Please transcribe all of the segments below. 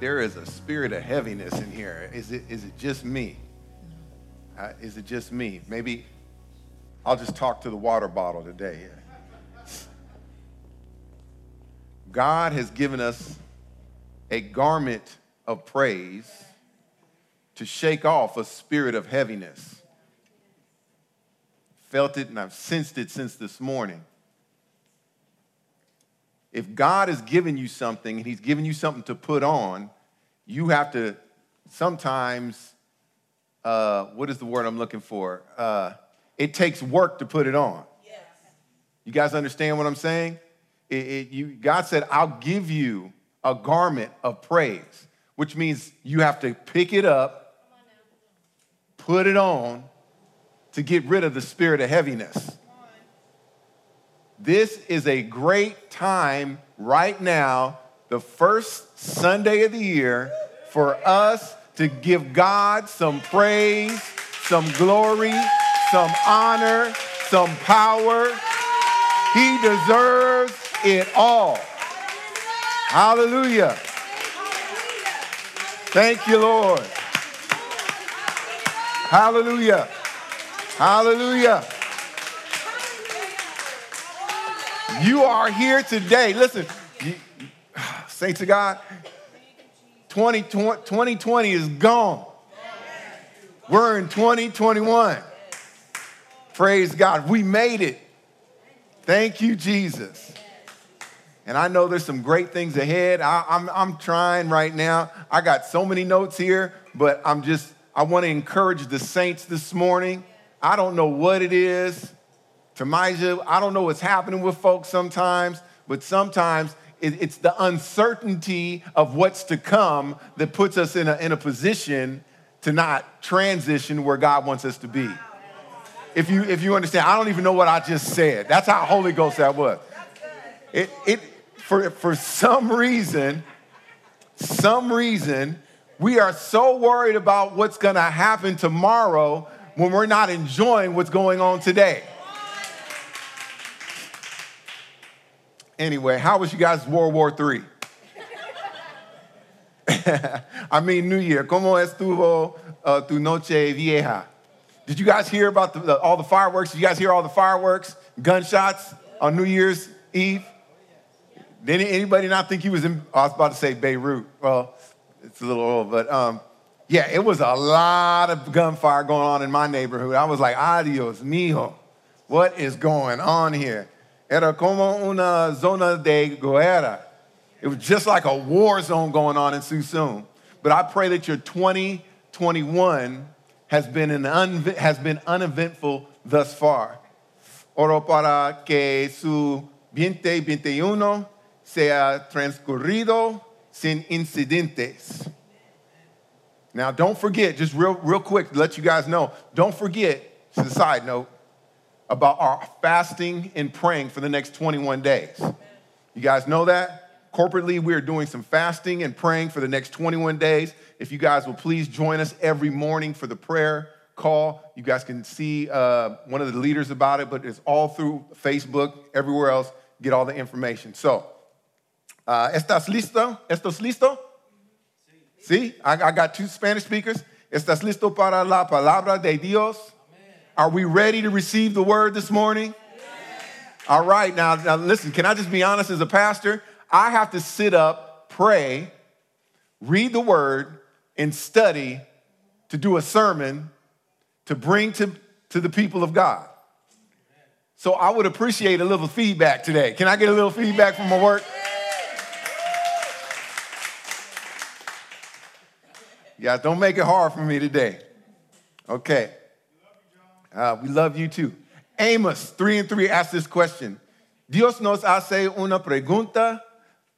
there is a spirit of heaviness in here. Is it, is it just me? Uh, is it just me? Maybe I'll just talk to the water bottle today. God has given us a garment of praise to shake off a spirit of heaviness. Felt it and I've sensed it since this morning. If God has given you something and He's given you something to put on, you have to sometimes, uh, what is the word I'm looking for? Uh, it takes work to put it on. Yes. You guys understand what I'm saying? It, it, you, God said, I'll give you a garment of praise, which means you have to pick it up, put it on to get rid of the spirit of heaviness. This is a great time right now, the first Sunday of the year, for us to give God some praise, some glory, some honor, some power. He deserves it all. Hallelujah. Thank you, Lord. Hallelujah. Hallelujah. You are here today. Listen, saints of God, 2020, 2020 is gone. We're in 2021. Praise God. We made it. Thank you, Jesus. And I know there's some great things ahead. I, I'm, I'm trying right now. I got so many notes here, but I'm just, I want to encourage the saints this morning. I don't know what it is. Tamaja, I don't know what's happening with folks sometimes, but sometimes it, it's the uncertainty of what's to come that puts us in a, in a position to not transition where God wants us to be. If you, if you understand, I don't even know what I just said. That's how Holy Ghost that was. It, it, for, for some reason, some reason, we are so worried about what's gonna happen tomorrow when we're not enjoying what's going on today. Anyway, how was you guys' World War III? I mean, New Year. ¿Cómo estuvo uh, tu noche vieja? Did you guys hear about the, the, all the fireworks? Did you guys hear all the fireworks, gunshots on New Year's Eve? Did anybody not think he was in? I was about to say Beirut. Well, it's a little old, but um, yeah, it was a lot of gunfire going on in my neighborhood. I was like, adios, mijo. What is going on here? Era como una zona de guerra. It was just like a war zone going on in Suisun. But I pray that your 2021 has been, an un- has been uneventful thus far. Oro para que su 2021 sea transcurrido sin incidentes. Now, don't forget, just real, real quick to let you guys know, don't forget, to the side note, about our fasting and praying for the next 21 days. You guys know that? Corporately, we are doing some fasting and praying for the next 21 days. If you guys will please join us every morning for the prayer call, you guys can see uh, one of the leaders about it, but it's all through Facebook, everywhere else. Get all the information. So, uh, ¿estás listo? ¿Estás listo? Sí, I, I got two Spanish speakers. ¿Estás listo para la palabra de Dios? Are we ready to receive the word this morning? All right, now, now listen, can I just be honest as a pastor? I have to sit up, pray, read the word, and study to do a sermon to bring to, to the people of God. So I would appreciate a little feedback today. Can I get a little feedback from my work? Yeah, don't make it hard for me today. Okay. Uh, we love you too. Amos 3 and 3 asked this question Dios nos hace una pregunta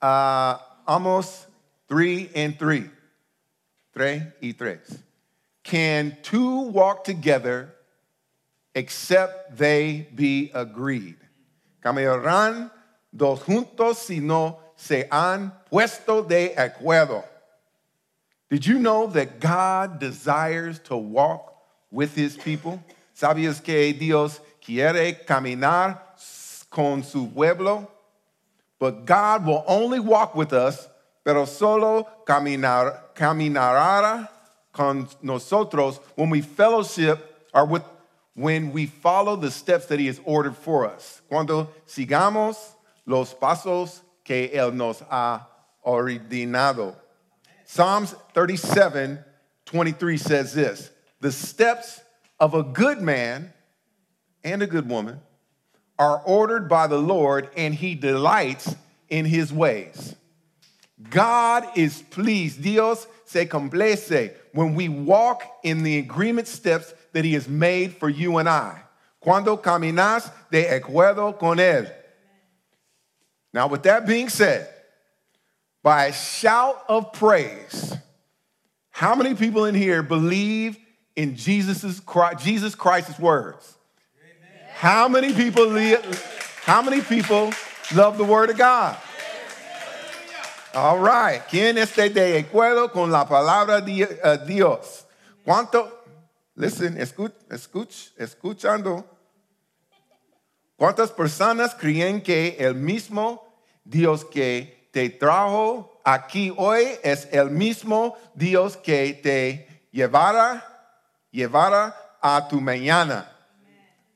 uh, Amos 3 and 3. Tres y tres. Can two walk together except they be agreed? Caminarán dos juntos si no se han puesto de acuerdo. Did you know that God desires to walk with his people? ¿Sabías que Dios quiere caminar con su pueblo? But God will only walk with us, pero solo caminar, caminará con nosotros when we fellowship or with when we follow the steps that he has ordered for us. Cuando sigamos los pasos que él nos ha ordenado. Psalms 37, 23 says this The steps of a good man and a good woman are ordered by the Lord, and he delights in his ways. God is pleased, Dios se complace, when we walk in the agreement steps that he has made for you and I. Cuando caminas de acuerdo con él. Now, with that being said, by a shout of praise, how many people in here believe in Jesus's, Jesus Christ's words? How many people live, how many people love the word of God? All right. ¿Quién está de acuerdo con la palabra de uh, Dios? ¿Cuánto? Listen, escuch, escuch, escuchando. ¿Cuántas personas creen que el mismo Dios que te trajo aquí hoy es el mismo Dios que te llevará, llevará a tu mañana?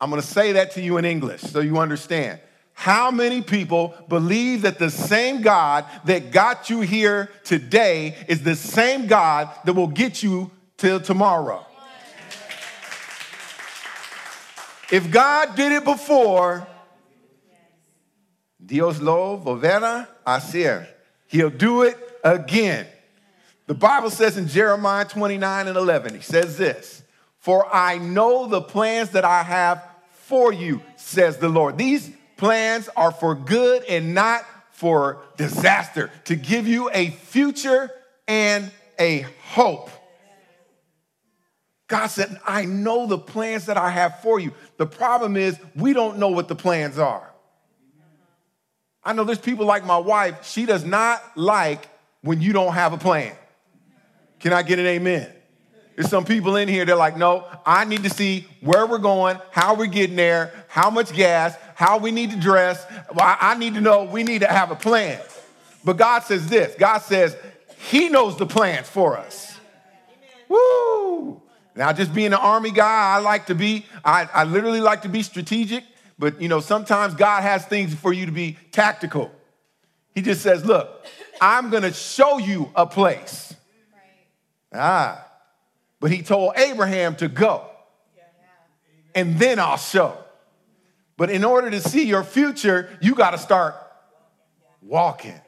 I'm going to say that to you in English so you understand. How many people believe that the same God that got you here today is the same God that will get you till tomorrow? If God did it before, Dios lo volverá a hacer. He'll do it again. The Bible says in Jeremiah 29 and 11, he says this For I know the plans that I have for you, says the Lord. These plans are for good and not for disaster, to give you a future and a hope. God said, I know the plans that I have for you. The problem is, we don't know what the plans are. I know there's people like my wife, she does not like when you don't have a plan. Can I get an amen? There's some people in here, they're like, no, I need to see where we're going, how we're getting there, how much gas, how we need to dress. I need to know, we need to have a plan. But God says this God says, He knows the plans for us. Woo! Now, just being an army guy, I like to be, I, I literally like to be strategic, but you know, sometimes God has things for you to be tactical. He just says, look, I'm gonna show you a place. Ah, but he told Abraham to go, and then I'll show. But in order to see your future, you got to start walking.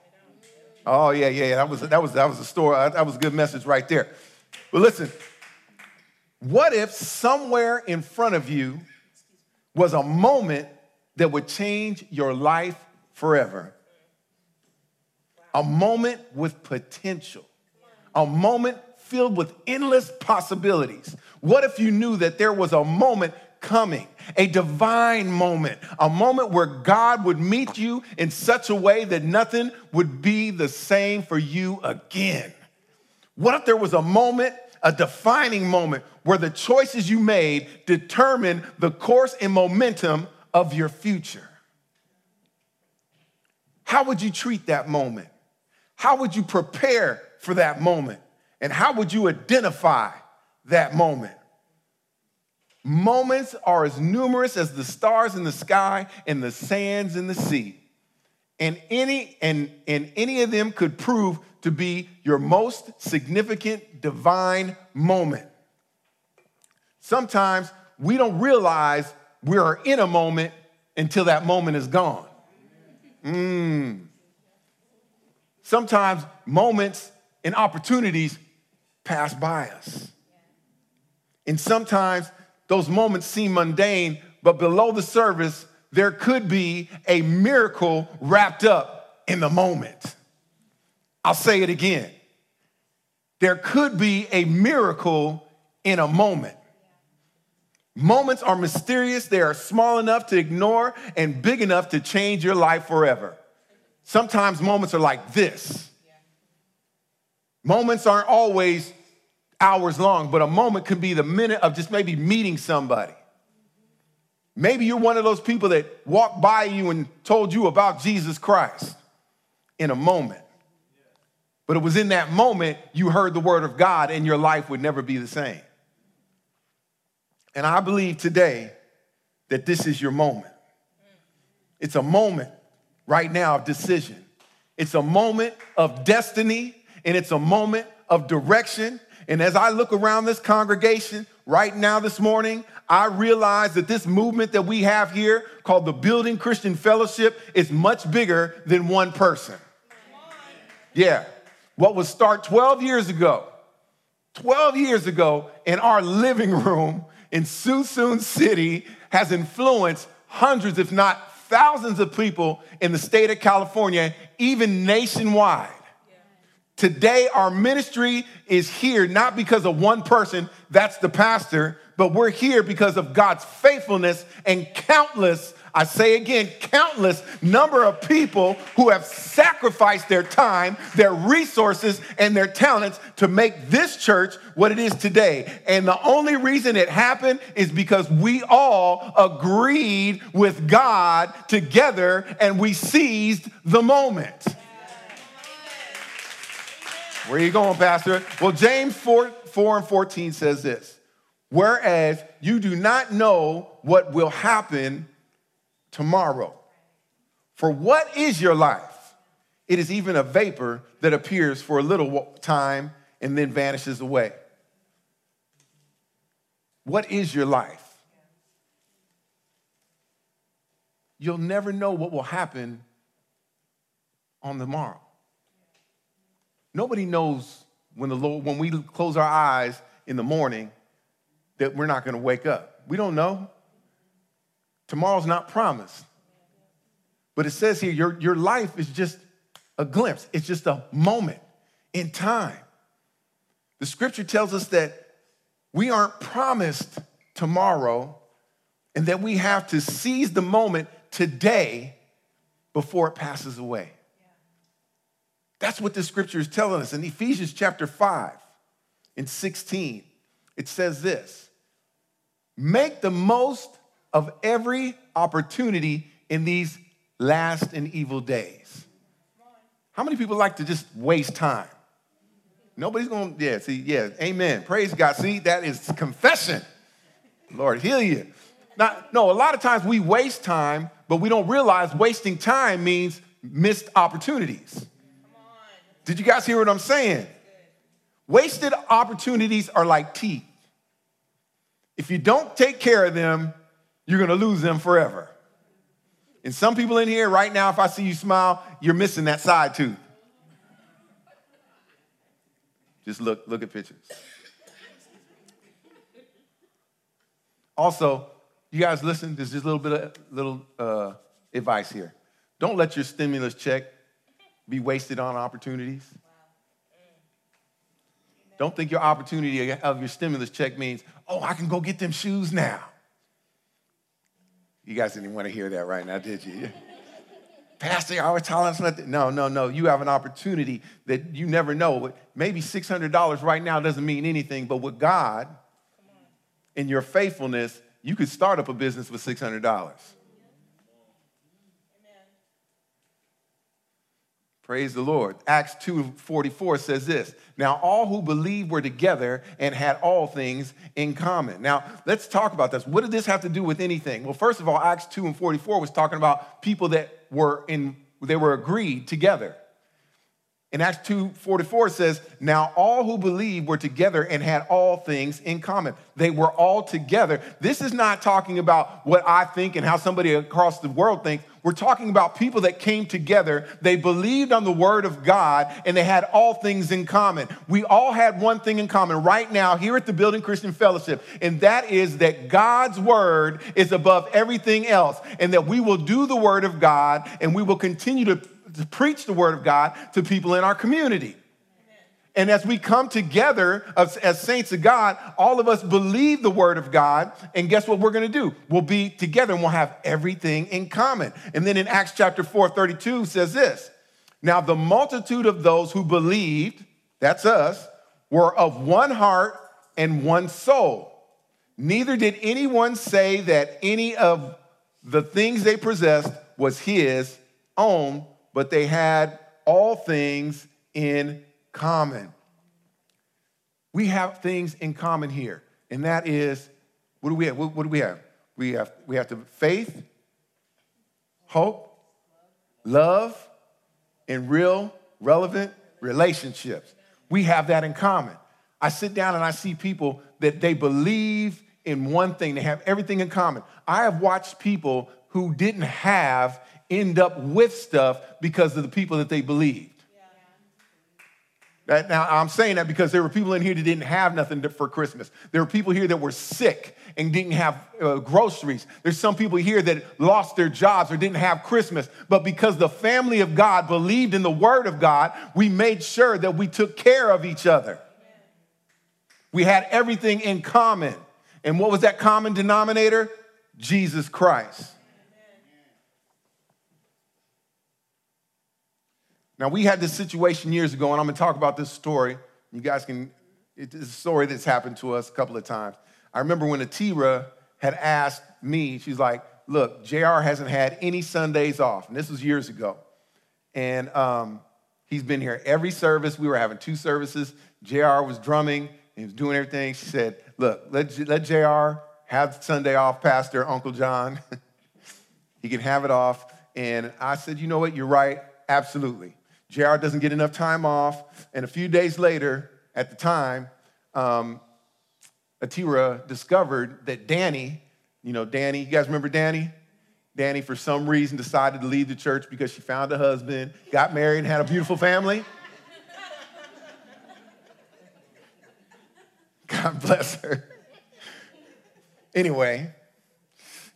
Oh yeah, yeah, that was that was that was a story. Uh, that was a good message right there. But listen, what if somewhere in front of you was a moment that would change your life forever? A moment with potential, a moment filled with endless possibilities. What if you knew that there was a moment coming, a divine moment, a moment where God would meet you in such a way that nothing would be the same for you again? What if there was a moment, a defining moment, where the choices you made determine the course and momentum of your future? How would you treat that moment? How would you prepare for that moment? And how would you identify that moment? Moments are as numerous as the stars in the sky and the sands in the sea. And any, and, and any of them could prove to be your most significant divine moment. Sometimes we don't realize we are in a moment until that moment is gone. Mm. Sometimes moments and opportunities pass by us. And sometimes those moments seem mundane, but below the surface, there could be a miracle wrapped up in the moment. I'll say it again. There could be a miracle in a moment. Moments are mysterious, they are small enough to ignore and big enough to change your life forever. Sometimes moments are like this. Moments aren't always hours long, but a moment can be the minute of just maybe meeting somebody. Maybe you're one of those people that walked by you and told you about Jesus Christ in a moment. But it was in that moment you heard the word of God and your life would never be the same. And I believe today that this is your moment. It's a moment right now of decision. It's a moment of destiny and it's a moment of direction. And as I look around this congregation right now this morning, I realize that this movement that we have here called the Building Christian Fellowship is much bigger than one person. Yeah. What was start 12 years ago, 12 years ago in our living room in Suisun City has influenced hundreds, if not thousands of people in the state of California, even nationwide. Today, our ministry is here not because of one person, that's the pastor, but we're here because of God's faithfulness and countless, I say again, countless number of people who have sacrificed their time, their resources, and their talents to make this church what it is today. And the only reason it happened is because we all agreed with God together and we seized the moment. Where are you going, Pastor? Well, James 4, 4 and 14 says this Whereas you do not know what will happen tomorrow. For what is your life? It is even a vapor that appears for a little time and then vanishes away. What is your life? You'll never know what will happen on the morrow. Nobody knows when, the Lord, when we close our eyes in the morning that we're not going to wake up. We don't know. Tomorrow's not promised. But it says here, your, your life is just a glimpse, it's just a moment in time. The scripture tells us that we aren't promised tomorrow and that we have to seize the moment today before it passes away. That's what the scripture is telling us. In Ephesians chapter 5 and 16, it says this Make the most of every opportunity in these last and evil days. How many people like to just waste time? Nobody's gonna, yeah, see, yeah, amen. Praise God. See, that is confession. Lord, heal you. Now, no, a lot of times we waste time, but we don't realize wasting time means missed opportunities. Did you guys hear what I'm saying? Wasted opportunities are like teeth. If you don't take care of them, you're gonna lose them forever. And some people in here right now, if I see you smile, you're missing that side tooth. Just look, look at pictures. Also, you guys listen, there's just a little bit of little uh, advice here. Don't let your stimulus check be wasted on opportunities. Don't think your opportunity of your stimulus check means, oh, I can go get them shoes now. You guys didn't want to hear that right now, did you? Pastor, I was telling nothing. No, no, no. You have an opportunity that you never know. Maybe $600 right now doesn't mean anything, but with God and your faithfulness, you could start up a business with $600. Praise the Lord. Acts 2:44 says this. Now all who believed were together and had all things in common. Now, let's talk about this. What did this have to do with anything? Well, first of all, Acts 2 and 44 was talking about people that were in they were agreed together. In Acts 2:44 says, "Now all who believed were together and had all things in common." They were all together. This is not talking about what I think and how somebody across the world thinks. We're talking about people that came together. They believed on the word of God and they had all things in common. We all had one thing in common right now here at the Building Christian Fellowship, and that is that God's word is above everything else, and that we will do the word of God and we will continue to to preach the word of God to people in our community. And as we come together as, as, saints of God, all of us believe the word of God. And guess what we're going to do? We'll be together and we'll have everything in common. And then in Acts chapter 4, 32 says this Now the multitude of those who believed, that's us, were of one heart and one soul. Neither did anyone say that any of the things they possessed was his own, but they had all things in common. We have things in common here, and that is what do we have? What, do we have? We have we have to faith, hope, love, and real relevant relationships. We have that in common. I sit down and I see people that they believe in one thing, they have everything in common. I have watched people who didn't have end up with stuff because of the people that they believed. Yeah. Now, I'm saying that because there were people in here that didn't have nothing for Christmas. There were people here that were sick and didn't have uh, groceries. There's some people here that lost their jobs or didn't have Christmas. But because the family of God believed in the word of God, we made sure that we took care of each other. We had everything in common. And what was that common denominator? Jesus Christ. Now, we had this situation years ago, and I'm gonna talk about this story. You guys can, it's a story that's happened to us a couple of times. I remember when Atira had asked me, she's like, Look, JR hasn't had any Sundays off. And this was years ago. And um, he's been here every service. We were having two services. JR was drumming, he was doing everything. She said, Look, let, let JR have Sunday off, Pastor, Uncle John. he can have it off. And I said, You know what? You're right. Absolutely. JR doesn't get enough time off. And a few days later, at the time, um, Atira discovered that Danny, you know, Danny, you guys remember Danny? Danny, for some reason, decided to leave the church because she found a husband, got married, and had a beautiful family. God bless her. Anyway,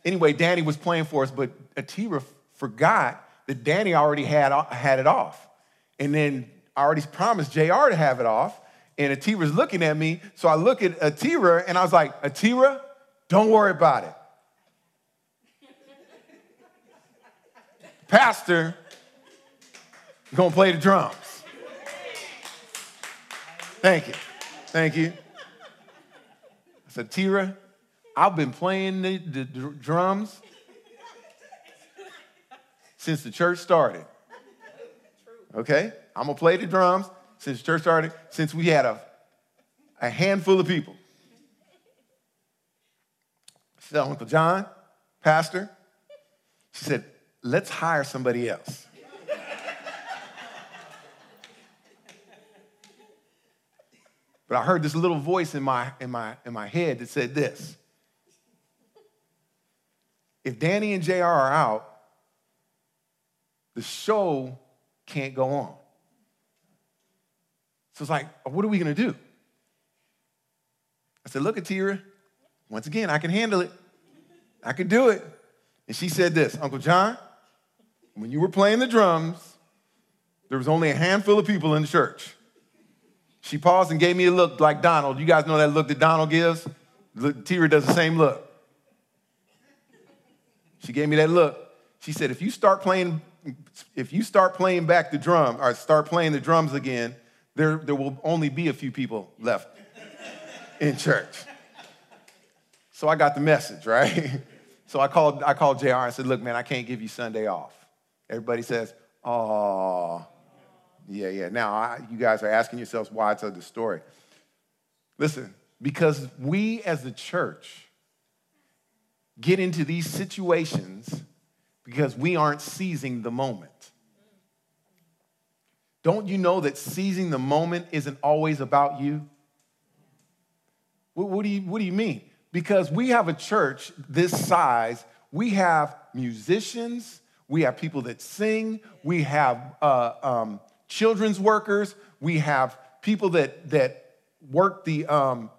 anyway, Danny was playing for us, but Atira forgot that Danny already had, had it off. And then I already promised JR to have it off. And Atira's looking at me. So I look at Atira and I was like, Atira, don't worry about it. Pastor, gonna play the drums. Thank you. Thank you. I said, Tira, I've been playing the, the, the drums since the church started. Okay? I'm gonna play the drums since church started, since we had a, a handful of people. Said, Uncle John, Pastor, she said, let's hire somebody else. But I heard this little voice in my, in my, in my head that said this If Danny and JR are out, the show can't go on. So it's like, what are we gonna do? I said, Look at Tira. Once again, I can handle it. I can do it. And she said this Uncle John, when you were playing the drums, there was only a handful of people in the church. She paused and gave me a look like Donald. You guys know that look that Donald gives? Tira does the same look. She gave me that look. She said, if you start playing, if you start playing back the drum or start playing the drums again, there, there will only be a few people left in church. So I got the message, right? So I called, I called JR and said, look, man, I can't give you Sunday off. Everybody says, oh, yeah, yeah. Now, I, you guys are asking yourselves why I tell this story. Listen, because we as the church get into these situations because we aren't seizing the moment. Don't you know that seizing the moment isn't always about you? What, what, do you, what do you mean? Because we have a church this size, we have musicians, we have people that sing, we have uh, um, children's workers, we have people that, that work the um,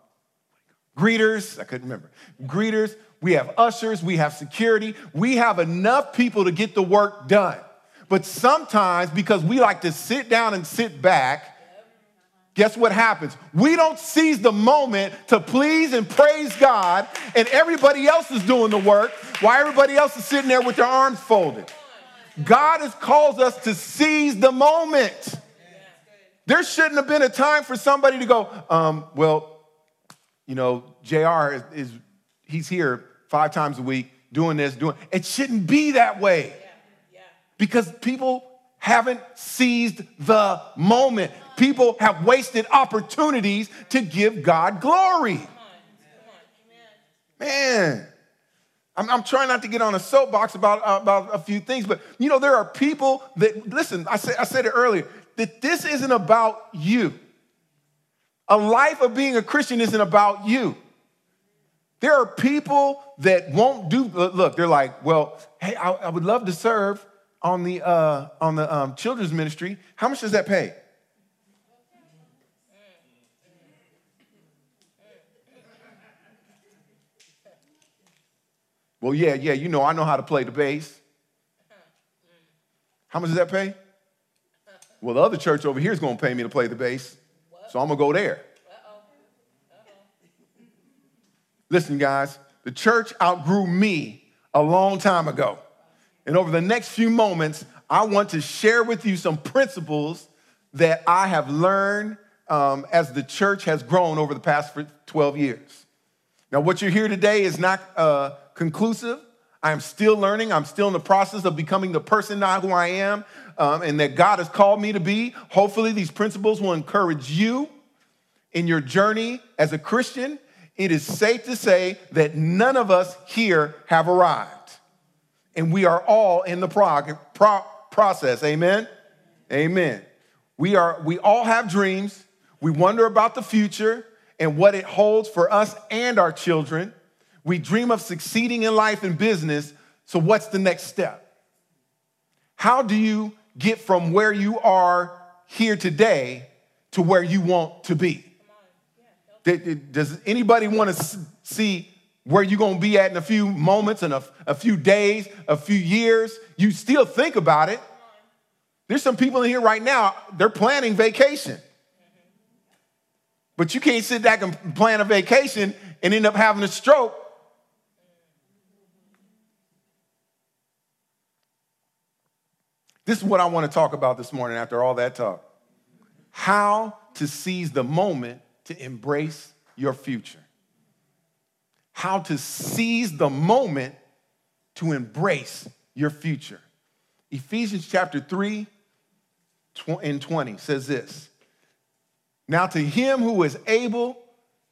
greeters, I couldn't remember, greeters, we have ushers, we have security, we have enough people to get the work done. But sometimes, because we like to sit down and sit back, guess what happens? We don't seize the moment to please and praise God, and everybody else is doing the work while everybody else is sitting there with their arms folded. God has called us to seize the moment. There shouldn't have been a time for somebody to go, um, well, you know, JR is, is, he's here five times a week doing this, doing it shouldn't be that way. Because people haven't seized the moment. People have wasted opportunities to give God glory. Man, I'm, I'm, trying not to get on a soapbox about, about a few things, but you know, there are people that, listen, I said, I said it earlier, that this isn't about you. A life of being a Christian isn't about you. There are people that won't do, look, they're like, well, hey, I, I would love to serve on the, uh, on the um, children's ministry. How much does that pay? Well, yeah, yeah, you know, I know how to play the bass. How much does that pay? Well, the other church over here is going to pay me to play the bass, so I'm going to go there. Listen, guys, the church outgrew me a long time ago. And over the next few moments, I want to share with you some principles that I have learned um, as the church has grown over the past 12 years. Now, what you're here today is not uh, conclusive. I am still learning. I'm still in the process of becoming the person now who I am um, and that God has called me to be. Hopefully, these principles will encourage you in your journey as a Christian. It is safe to say that none of us here have arrived, and we are all in the prog- pro- process. Amen. Amen. We are. We all have dreams. We wonder about the future and what it holds for us and our children. We dream of succeeding in life and business. So, what's the next step? How do you get from where you are here today to where you want to be? Does anybody want to see where you're going to be at in a few moments, in a, a few days, a few years? You still think about it. There's some people in here right now, they're planning vacation. But you can't sit back and plan a vacation and end up having a stroke This is what I want to talk about this morning after all that talk. How to seize the moment to embrace your future. How to seize the moment to embrace your future. Ephesians chapter 3 and 20 says this Now to him who is able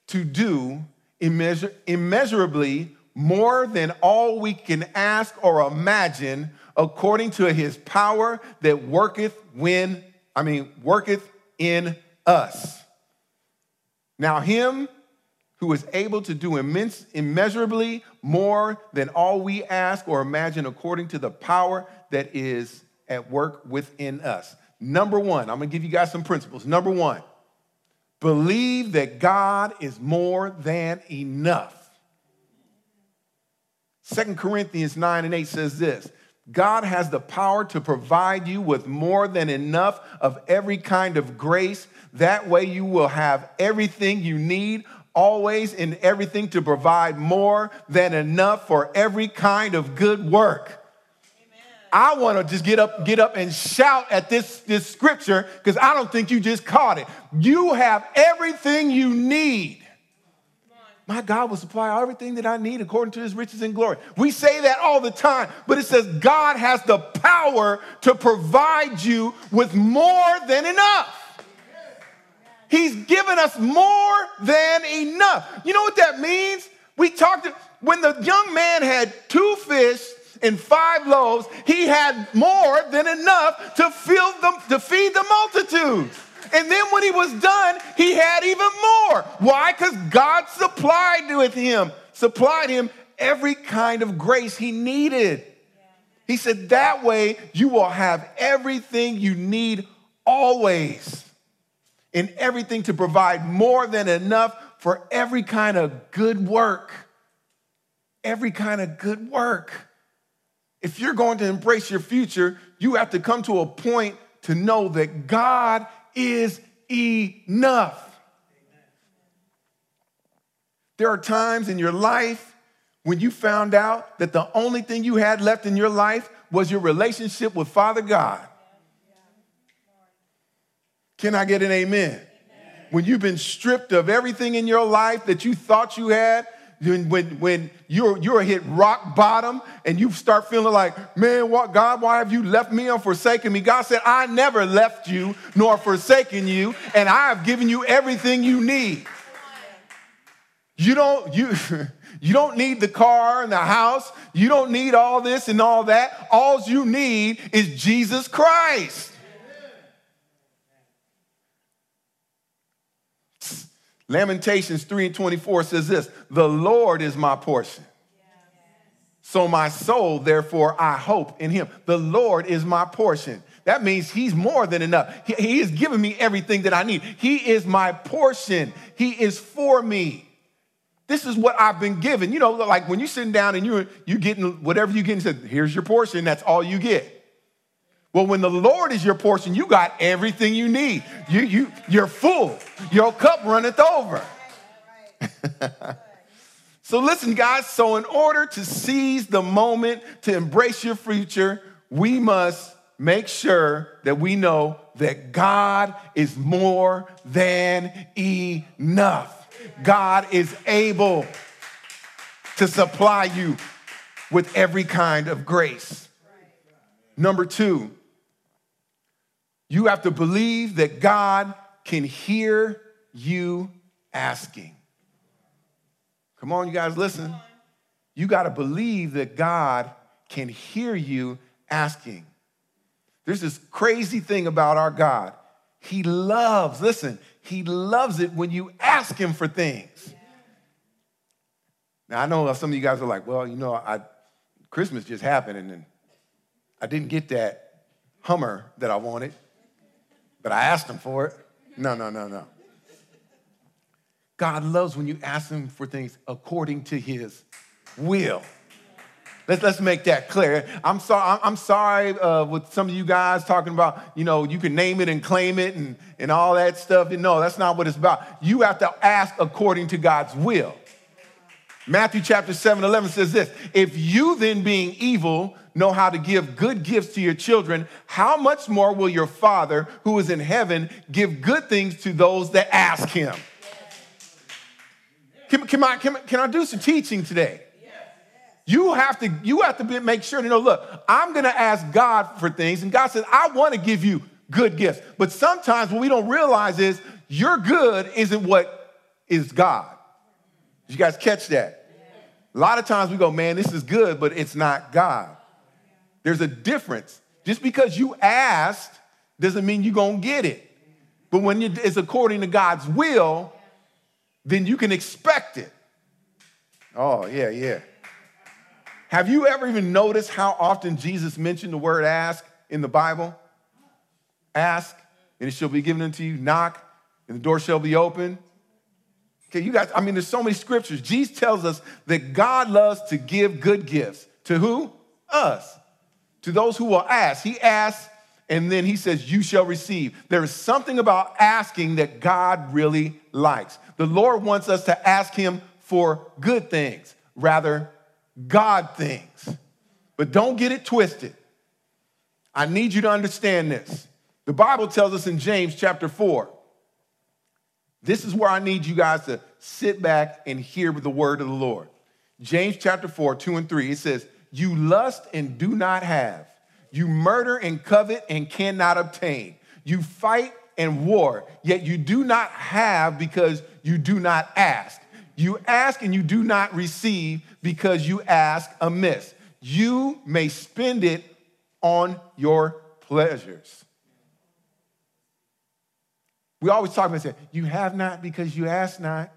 to do immeasur- immeasurably more than all we can ask or imagine according to his power that worketh when, I mean, worketh in us. Now, him who is able to do immense, immeasurably more than all we ask or imagine according to the power that is at work within us. Number one, I'm gonna give you guys some principles. Number one, believe that God is more than enough. Second Corinthians 9 and 8 says this God has the power to provide you with more than enough of every kind of grace. That way, you will have everything you need, always in everything to provide more than enough for every kind of good work. I want to just get up, get up and shout at this, this scripture because I don't think you just caught it. You have everything you need my God will supply everything that I need according to his riches and glory. We say that all the time, but it says God has the power to provide you with more than enough. He's given us more than enough. You know what that means? We talked when the young man had two fish and five loaves, he had more than enough to fill them to feed the multitudes. And then when he was done, he had even more. Why? Because God supplied with him, supplied him every kind of grace he needed. He said, that way you will have everything you need always, and everything to provide more than enough for every kind of good work. Every kind of good work. If you're going to embrace your future, you have to come to a point to know that God is enough. There are times in your life when you found out that the only thing you had left in your life was your relationship with Father God. Can I get an amen? amen? When you've been stripped of everything in your life that you thought you had, when, when, you're, you're hit rock bottom and you start feeling like, man, what, God, why have you left me or forsaken me? God said, I never left you nor forsaken you, and I have given you everything you need. You don't, you, you don't need the car and the house. You don't need all this and all that. All you need is Jesus Christ. Lamentations 3 and 24 says this The Lord is my portion. So my soul, therefore, I hope in him. The Lord is my portion. That means he's more than enough. He, he has given me everything that I need. He is my portion. He is for me. This is what I've been given. You know, like when you're sitting down and you're you getting whatever you get, and said, here's your portion, that's all you get. Well, when the Lord is your portion, you got everything you need. You, you, you're full. Your cup runneth over. so, listen, guys. So, in order to seize the moment, to embrace your future, we must make sure that we know that God is more than enough. God is able to supply you with every kind of grace. Number two, you have to believe that God can hear you asking. Come on, you guys, listen. You got to believe that God can hear you asking. There's this crazy thing about our God. He loves, listen, He loves it when you ask Him for things. Now, I know some of you guys are like, well, you know, I, Christmas just happened and I didn't get that Hummer that I wanted but I asked him for it. No, no, no, no. God loves when you ask him for things according to his will. Let's, let's make that clear. I'm sorry, I'm sorry uh, with some of you guys talking about, you know, you can name it and claim it and, and all that stuff. No, that's not what it's about. You have to ask according to God's will. Matthew chapter 7, 11 says this If you then, being evil, know how to give good gifts to your children, how much more will your Father who is in heaven give good things to those that ask him? Can, can, I, can, can I do some teaching today? You have to, you have to be, make sure to know, look, I'm gonna ask God for things, and God says, I wanna give you good gifts. But sometimes what we don't realize is your good isn't what is God. Did you guys catch that? A lot of times we go, man, this is good, but it's not God. There's a difference. Just because you asked doesn't mean you're going to get it. But when it's according to God's will, then you can expect it. Oh, yeah, yeah. Have you ever even noticed how often Jesus mentioned the word ask in the Bible? Ask, and it shall be given unto you. Knock, and the door shall be open. Okay, you guys, I mean, there's so many scriptures. Jesus tells us that God loves to give good gifts. To who? Us to those who will ask. He asks, and then he says, You shall receive. There is something about asking that God really likes. The Lord wants us to ask him for good things, rather, God things. But don't get it twisted. I need you to understand this. The Bible tells us in James chapter 4. This is where I need you guys to sit back and hear the word of the Lord. James chapter 4, 2 and 3, it says, you lust and do not have. You murder and covet and cannot obtain. You fight and war, yet you do not have because you do not ask. You ask and you do not receive because you ask amiss. You may spend it on your pleasures. We always talk about that. You have not because you ask not.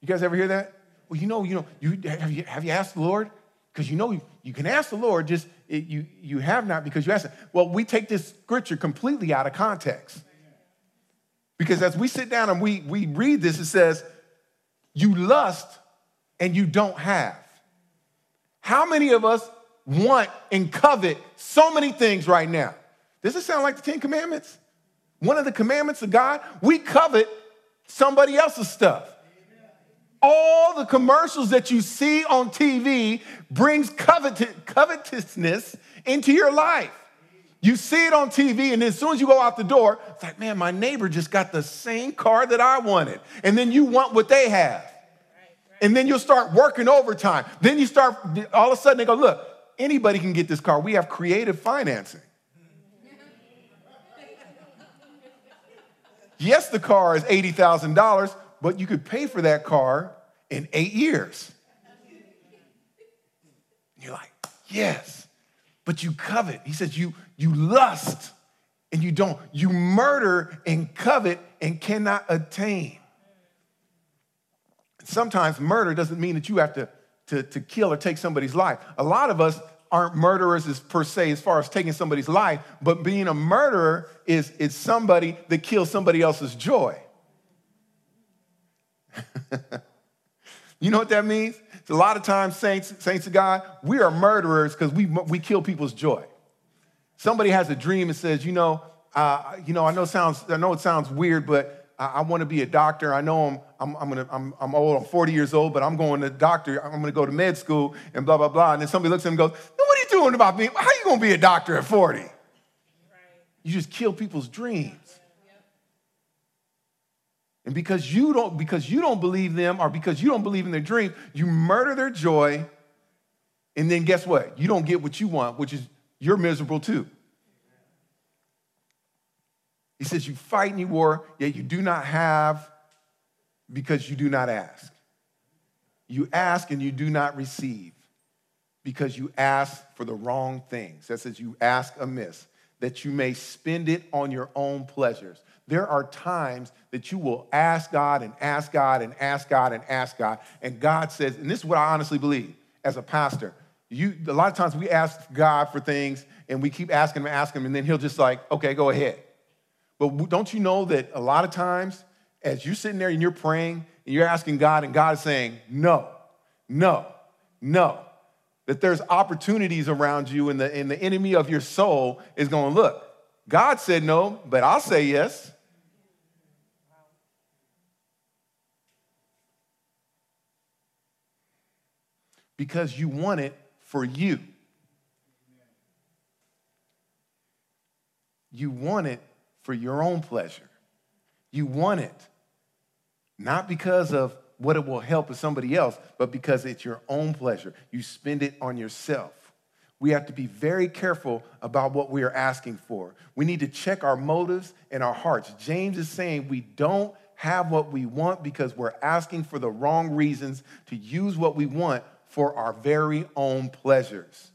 You guys ever hear that? Well, you know, you know, you have you, have you asked the Lord? Because you know you, can ask the Lord, just it, you, you have not because you ask. Well, we take this scripture completely out of context. Because as we sit down and we, we read this, it says, You lust and you don't have. How many of us want and covet so many things right now. Does it sound like the Ten Commandments? One of the commandments of God, we covet somebody else's stuff. All the commercials that you see on TV brings covet- covetousness into your life. You see it on TV, and then as soon as you go out the door, it's like, man, my neighbor just got the same car that I wanted. And then you want what they have. And then you'll start working overtime. Then you start, all of a sudden, they go, look, anybody can get this car. We have creative financing. yes, the car is $80,000, but you could pay for that car in eight years. You're like, yes, but you covet. He says, you, you lust and you don't. You murder and covet and cannot attain. Sometimes murder doesn't mean that you have to, to, to kill or take somebody's life. A lot of us aren't murderers as per se as far as taking somebody's life, but being a murderer is, is somebody that kills somebody else's joy. you know what that means? It's a lot of times, saints, saints of God, we are murderers because we, we kill people's joy. Somebody has a dream and says, you know, uh, you know, I know sounds, I know it sounds weird, but I, I want to be a doctor. I know I'm, I'm, I'm, gonna, I'm, I'm old, I'm 40 years old, but I'm going to doctor. I'm going to go to med school and blah, blah, blah. And then somebody looks at him and goes, no, what are you doing about me? How are you going to be a doctor at 40? Right. You just kill people's dreams. And because you don't because you don't believe them or because you don't believe in their dream, you murder their joy. And then guess what? You don't get what you want, which is you're miserable too. He says, You fight and you war, yet you do not have because you do not ask. You ask and you do not receive because you ask for the wrong things. That says, You ask amiss, that you may spend it on your own pleasures. There are times that you will ask God and ask God and ask God and ask God. And God says, and this is what I honestly believe as a pastor. You, a lot of times we ask God for things and we keep asking him, asking him, and then he'll just like, okay, go ahead. But don't you know that a lot of times, as you're sitting there and you're praying and you're asking God, and God is saying, no, no, no, that there's opportunities around you, and the, and the enemy of your soul is going, look, God said no, but I'll say yes. Because you want it for you. You want it for your own pleasure. You want it not because of what it will help with somebody else, but because it's your own pleasure. You spend it on yourself. We have to be very careful about what we are asking for. We need to check our motives and our hearts. James is saying we don't have what we want because we're asking for the wrong reasons to use what we want for our very own pleasures.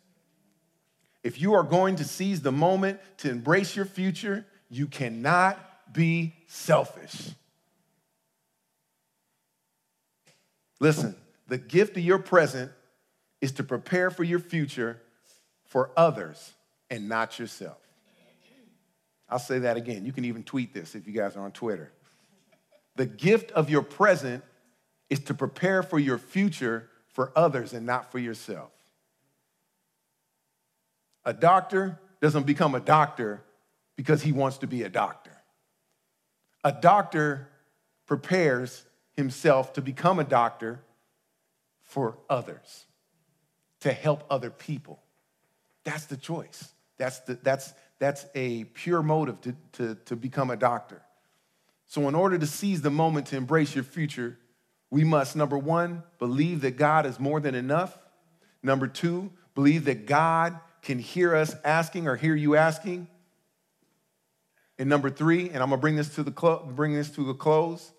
If you are going to seize the moment to embrace your future, you cannot be selfish. Listen, the gift of your present is to prepare for your future for others and not yourself. I'll say that again. You can even tweet this if you guys are on Twitter. The gift of your present is to prepare for your future for others and not for yourself. A doctor doesn't become a doctor because he wants to be a doctor. A doctor prepares himself to become a doctor for others, to help other people. That's the choice. That's, the, that's, that's a pure motive to, to, to become a doctor. So, in order to seize the moment to embrace your future, we must, number one, believe that God is more than enough. Number two, believe that God can hear us asking or hear you asking. And number three, and I'm gonna bring this to the clo- bring this to a close.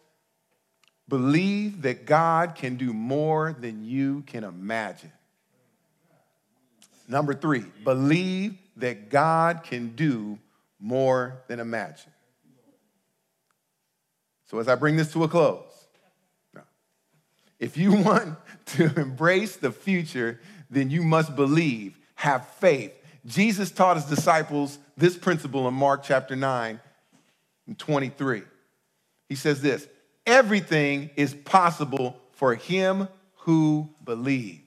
Believe that God can do more than you can imagine. Number three, believe that God can do more than imagine. So as I bring this to a close, if you want to embrace the future, then you must believe, have faith. Jesus taught his disciples this principle in Mark chapter 9 and 23. He says this everything is possible for him who believes.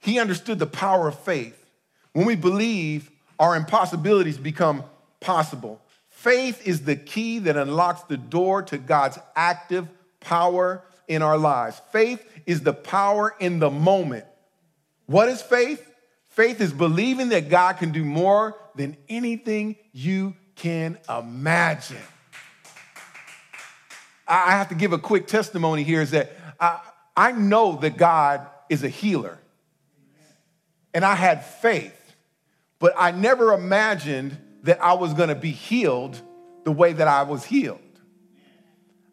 he understood the power of faith. When we believe, our impossibilities become possible. Faith is the key that unlocks the door to God's active power in our lives. Faith is the power in the moment. What is faith? Faith is believing that God can do more than anything you can imagine. I have to give a quick testimony here is that I, I know that God is a healer. And I had faith, but I never imagined that I was gonna be healed the way that I was healed.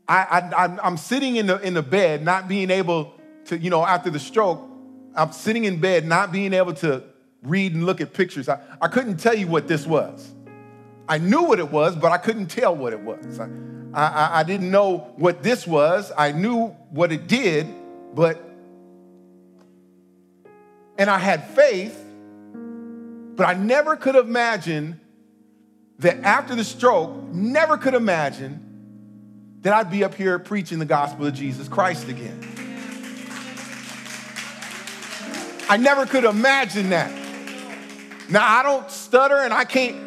I, I, am sitting in the, in the bed, not being able to, you know, after the stroke, I'm sitting in bed, not being able to read and look at pictures. I, I couldn't tell you what this was. I knew what it was, but I couldn't tell what it was. I, I, I didn't know what this was. I knew what it did, but, and I had faith, but I never could imagine that after the stroke, never could imagine that I'd be up here preaching the gospel of Jesus Christ again. I never could imagine that. Now, I don't stutter and I can't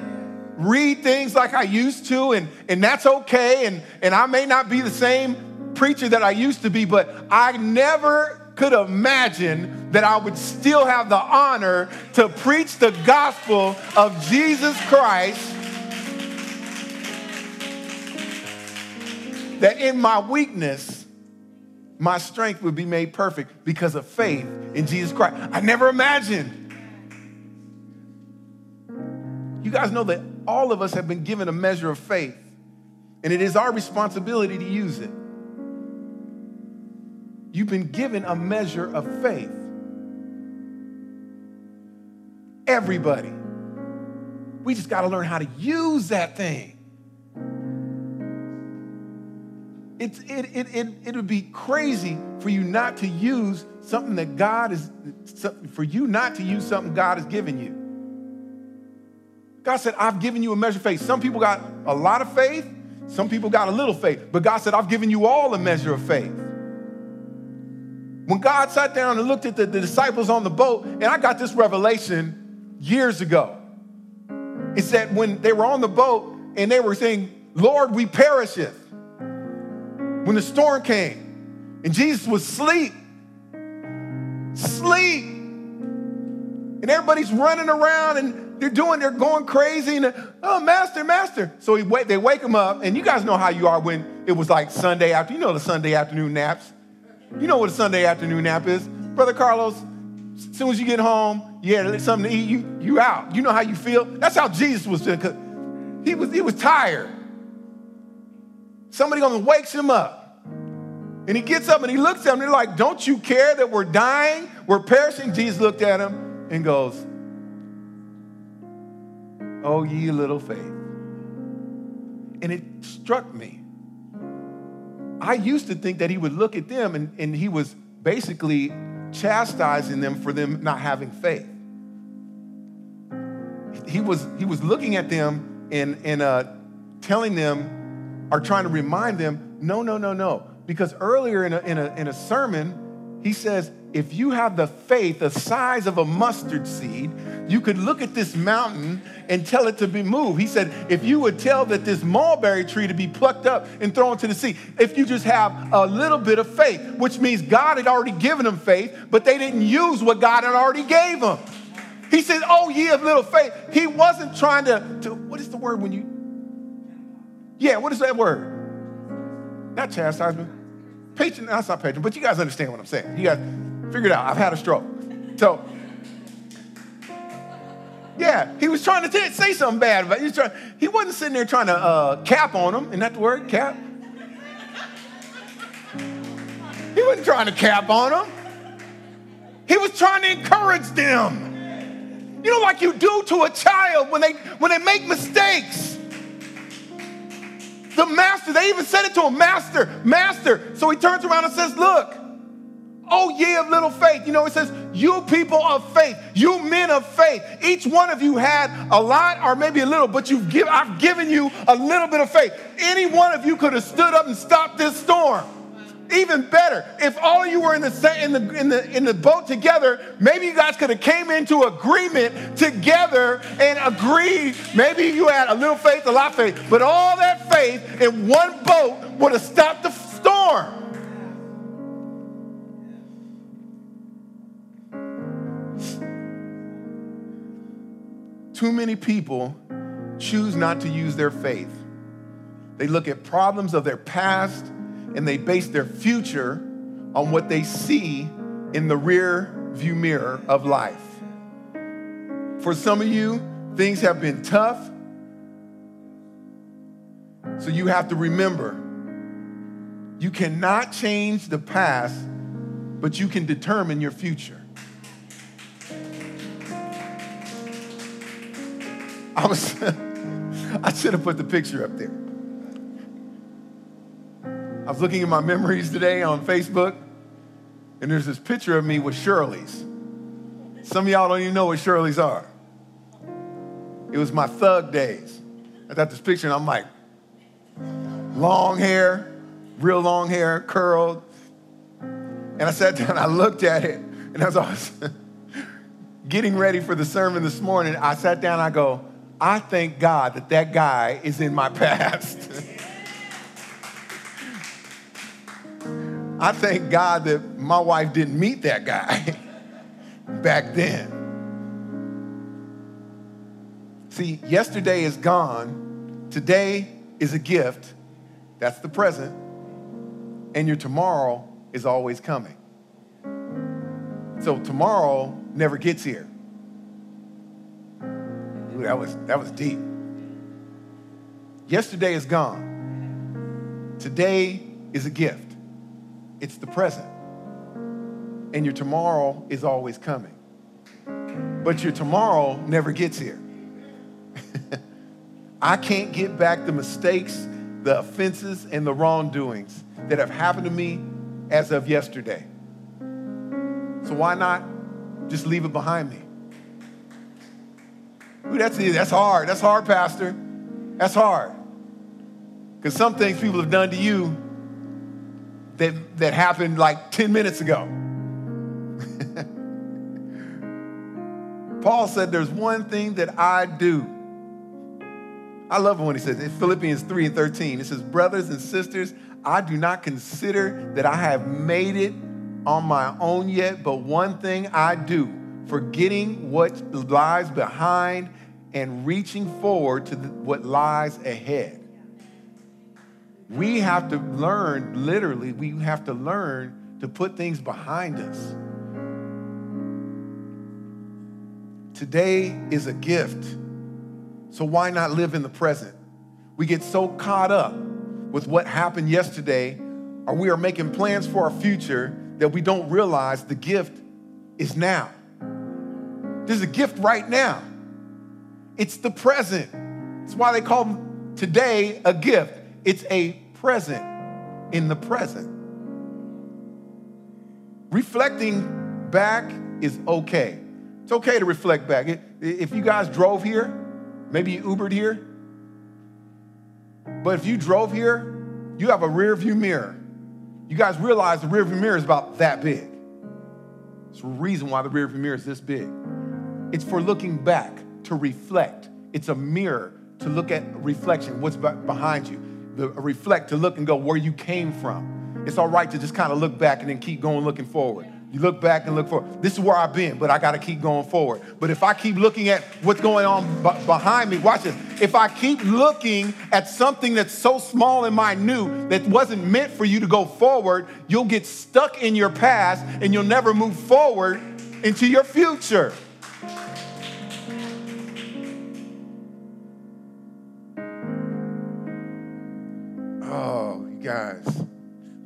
read things like I used to, and, and that's okay. And, and I may not be the same preacher that I used to be, but I never could imagine that I would still have the honor to preach the gospel of Jesus Christ. That in my weakness, my strength would be made perfect because of faith in Jesus Christ. I never imagined. You guys know that all of us have been given a measure of faith, and it is our responsibility to use it. You've been given a measure of faith. Everybody. We just got to learn how to use that thing. It's, it, it, it, it would be crazy for you not to use something that God is, for you not to use something God has given you. God said, I've given you a measure of faith. Some people got a lot of faith, some people got a little faith, but God said, I've given you all a measure of faith. When God sat down and looked at the, the disciples on the boat, and I got this revelation years ago. It said when they were on the boat and they were saying, Lord, we perisheth. When the storm came and Jesus was asleep, sleep. And everybody's running around and they're doing, they're going crazy, and oh, master, master. So he wait, they wake him up, and you guys know how you are when it was like Sunday after. You know the Sunday afternoon naps. You know what a Sunday afternoon nap is, brother Carlos. As soon as you get home, you had something to eat. You you out. You know how you feel. That's how Jesus was. He was he was tired. Somebody comes and wakes him up. And he gets up and he looks at them. They're like, Don't you care that we're dying? We're perishing. Jesus looked at him and goes, Oh, ye little faith. And it struck me. I used to think that he would look at them and, and he was basically chastising them for them not having faith. He was, he was looking at them and, and uh, telling them or trying to remind them no, no, no, no. Because earlier in a, in a, in a sermon, he says, if you have the faith the size of a mustard seed, you could look at this mountain and tell it to be moved. He said, if you would tell that this mulberry tree to be plucked up and thrown to the sea, if you just have a little bit of faith, which means God had already given them faith, but they didn't use what God had already gave them. He said, oh, ye of little faith. He wasn't trying to, to what is the word when you, yeah, what is that word? Not chastisement. Patron, that's not patron, but you guys understand what I'm saying. You guys figure it out. I've had a stroke. So, yeah, he was trying to t- say something bad, but he, was trying, he wasn't sitting there trying to uh, cap on them. Isn't that the word, cap? He wasn't trying to cap on them. He was trying to encourage them. You know, like you do to a child when they when they make mistakes. The master, they even said it to him, Master, Master. So he turns around and says, Look, Oh, ye of little faith. You know, it says, You people of faith, you men of faith. Each one of you had a lot or maybe a little, but you've give, I've given you a little bit of faith. Any one of you could have stood up and stopped this storm. Even better, if all of you were in the, in the, in the, in the boat together, maybe you guys could have came into agreement together and agreed. Maybe you had a little faith, a lot of faith, but all that faith in one boat would have stopped the storm. Too many people choose not to use their faith. They look at problems of their past and they base their future on what they see in the rear view mirror of life. For some of you, things have been tough. So you have to remember you cannot change the past, but you can determine your future. I was I should have put the picture up there. I was looking at my memories today on Facebook, and there's this picture of me with Shirley's. Some of y'all don't even know what Shirley's are. It was my thug days. I got this picture, and I'm like, long hair, real long hair, curled. And I sat down, I looked at it, and as I was getting ready for the sermon this morning, I sat down, I go, I thank God that that guy is in my past. I thank God that my wife didn't meet that guy back then. See, yesterday is gone. Today is a gift. That's the present. And your tomorrow is always coming. So tomorrow never gets here. Ooh, that was that was deep. Yesterday is gone. Today is a gift. It's the present. And your tomorrow is always coming. But your tomorrow never gets here. I can't get back the mistakes, the offenses, and the wrongdoings that have happened to me as of yesterday. So why not just leave it behind me? Ooh, that's, that's hard. That's hard, Pastor. That's hard. Because some things people have done to you that, that happened like 10 minutes ago. Paul said, There's one thing that I do. I love when he says in Philippians 3 and 13, it says, Brothers and sisters, I do not consider that I have made it on my own yet, but one thing I do, forgetting what lies behind and reaching forward to the, what lies ahead. We have to learn, literally, we have to learn to put things behind us. Today is a gift. So why not live in the present? We get so caught up with what happened yesterday, or we are making plans for our future that we don't realize the gift is now. There's a gift right now. It's the present. That's why they call today a gift. It's a present in the present. Reflecting back is okay. It's okay to reflect back. If you guys drove here, maybe you Ubered here, but if you drove here, you have a rear view mirror. You guys realize the rear view mirror is about that big. It's the reason why the rear view mirror is this big. It's for looking back to reflect. It's a mirror to look at reflection, what's behind you. The reflect to look and go where you came from. It's all right to just kind of look back and then keep going looking forward. You look back and look forward. This is where I've been, but I got to keep going forward. But if I keep looking at what's going on b- behind me, watch this. If I keep looking at something that's so small and minute that wasn't meant for you to go forward, you'll get stuck in your past and you'll never move forward into your future.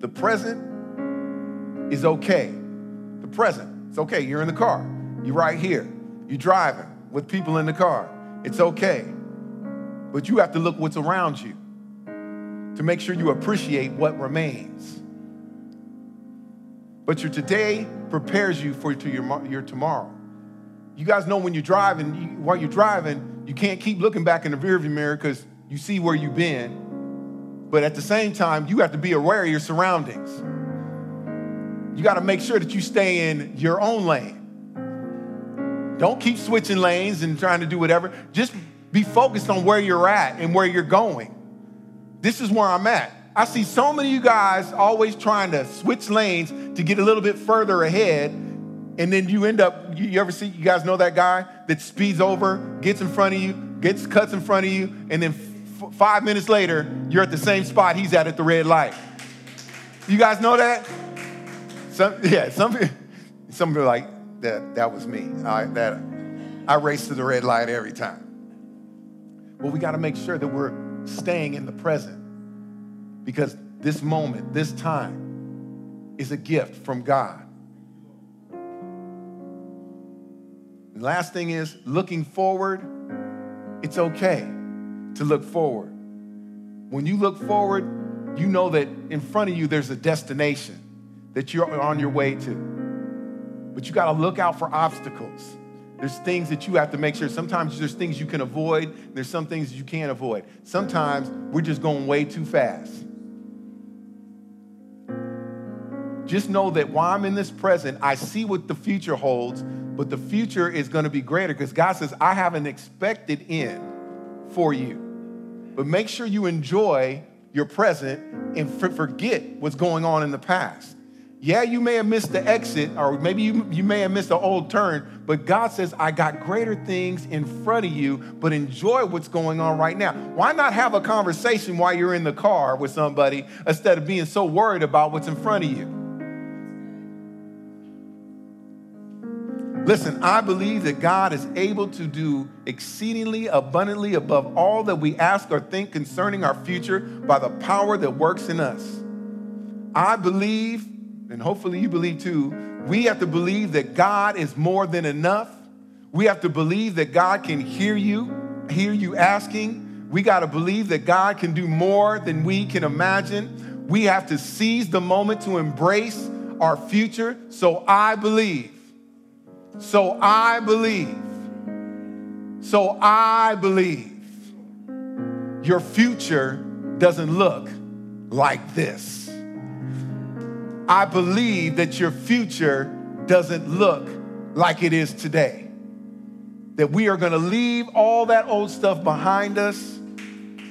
The present is okay The present. It's okay. You're in the car. You're right here. You're driving with people in the car. It's okay. But you have to look what's around you to make sure you appreciate what remains. But your today prepares you for your, your tomorrow. You guys know when you're driving, you, while you're driving, you can't keep looking back in the rearview mirror because you see where you've been. But at the same time, you have to be aware of your surroundings. you got to make sure that you stay in your own lane. Don't keep switching lanes and trying to do whatever. Just be focused on where you're at and where you're going. This is where I'm at. I see so many of you guys always trying to switch lanes to get a little bit further ahead. And then you end up, you, you ever see, you guys know that guy that speeds over, gets in front of you, gets cuts in front of you, and then five minutes later, you're at the same spot he's at at the red light. You guys know that? Some, yeah, some, some are like, that, that was me. I, that, I race to the red light every time. Well, we got to make sure that we're staying in the present because this moment, this time, is a gift from God. And last thing is looking forward. It's okay to look forward. When you look forward, you know that in front of you there's a destination that you're on your way to. But you got to look out for obstacles. There's things that you have to make sure. Sometimes there's things you can avoid, there's some things you can't avoid. Sometimes we're just going way too fast. Just know that while I'm in this present, I see what the future holds, but the future is going to be greater because God says, I have an expected end for you. But make sure you enjoy your present and forget what's going on in the past. Yeah, you may have missed the exit, or maybe you, you may have missed the old turn, but God says, I got greater things in front of you, but enjoy what's going on right now. Why not have a conversation while you're in the car with somebody instead of being so worried about what's in front of you? Listen, I believe that God is able to do exceedingly abundantly above all that we ask or think concerning our future by the power that works in us. I believe and hopefully you believe too, we have to believe that God is more than enough. We have to believe that God can hear you, hear you asking. We got to believe that God can do more than we can imagine. We have to seize the moment to embrace our future. So I believe. So I believe. So I believe your future doesn't look like this. I believe that your future doesn't look like it is today. That we are going to leave all that old stuff behind us.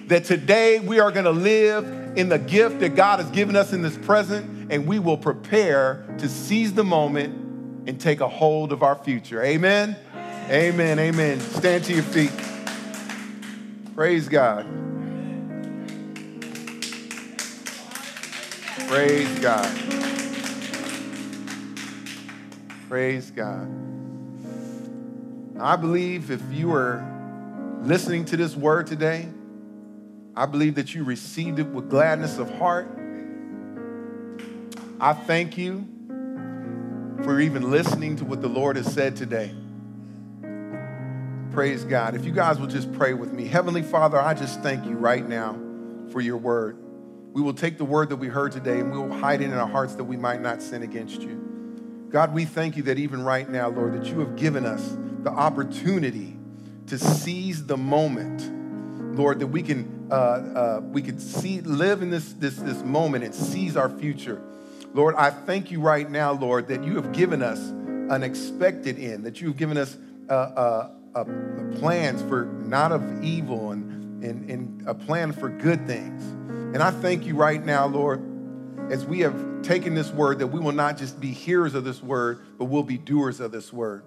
That today we are going to live in the gift that God has given us in this present, and we will prepare to seize the moment and take a hold of our future. Amen. Amen. Amen. Stand to your feet. Praise God. Praise God. Praise God. I believe if you are listening to this word today, I believe that you received it with gladness of heart. I thank you for even listening to what the Lord has said today. Praise God. If you guys will just pray with me. Heavenly Father, I just thank you right now for your word. We will take the word that we heard today and we will hide it in our hearts that we might not sin against you. God, we thank you that even right now, Lord, that you have given us the opportunity to seize the moment, Lord, that we can uh, uh, we could see live in this this this moment and seize our future. Lord, I thank you right now, Lord, that you have given us an expected end, that you've given us uh, uh, uh, plans for not of evil and, and, and a plan for good things. And I thank you right now, Lord, as we have taken this word, that we will not just be hearers of this word, but we'll be doers of this word.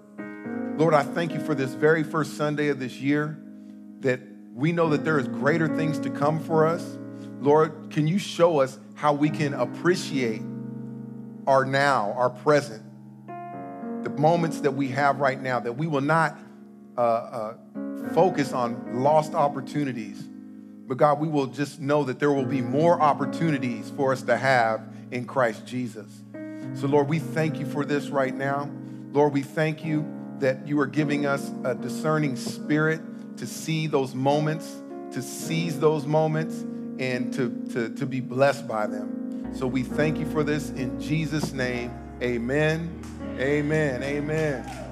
Lord, I thank you for this very first Sunday of this year, that we know that there is greater things to come for us. Lord, can you show us how we can appreciate our now, our present, the moments that we have right now, that we will not uh, uh, focus on lost opportunities, but God, we will just know that there will be more opportunities for us to have in Christ Jesus. So, Lord, we thank you for this right now. Lord, we thank you that you are giving us a discerning spirit to see those moments, to seize those moments, and to, to, to be blessed by them. So we thank you for this in Jesus' name. Amen. Amen. Amen.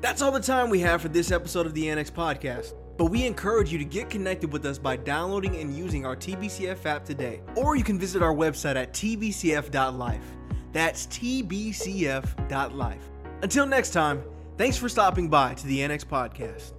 That's all the time we have for this episode of the Annex Podcast. But we encourage you to get connected with us by downloading and using our TBCF app today. Or you can visit our website at tbcf.life. That's tbcf.life. Until next time, thanks for stopping by to the Annex Podcast.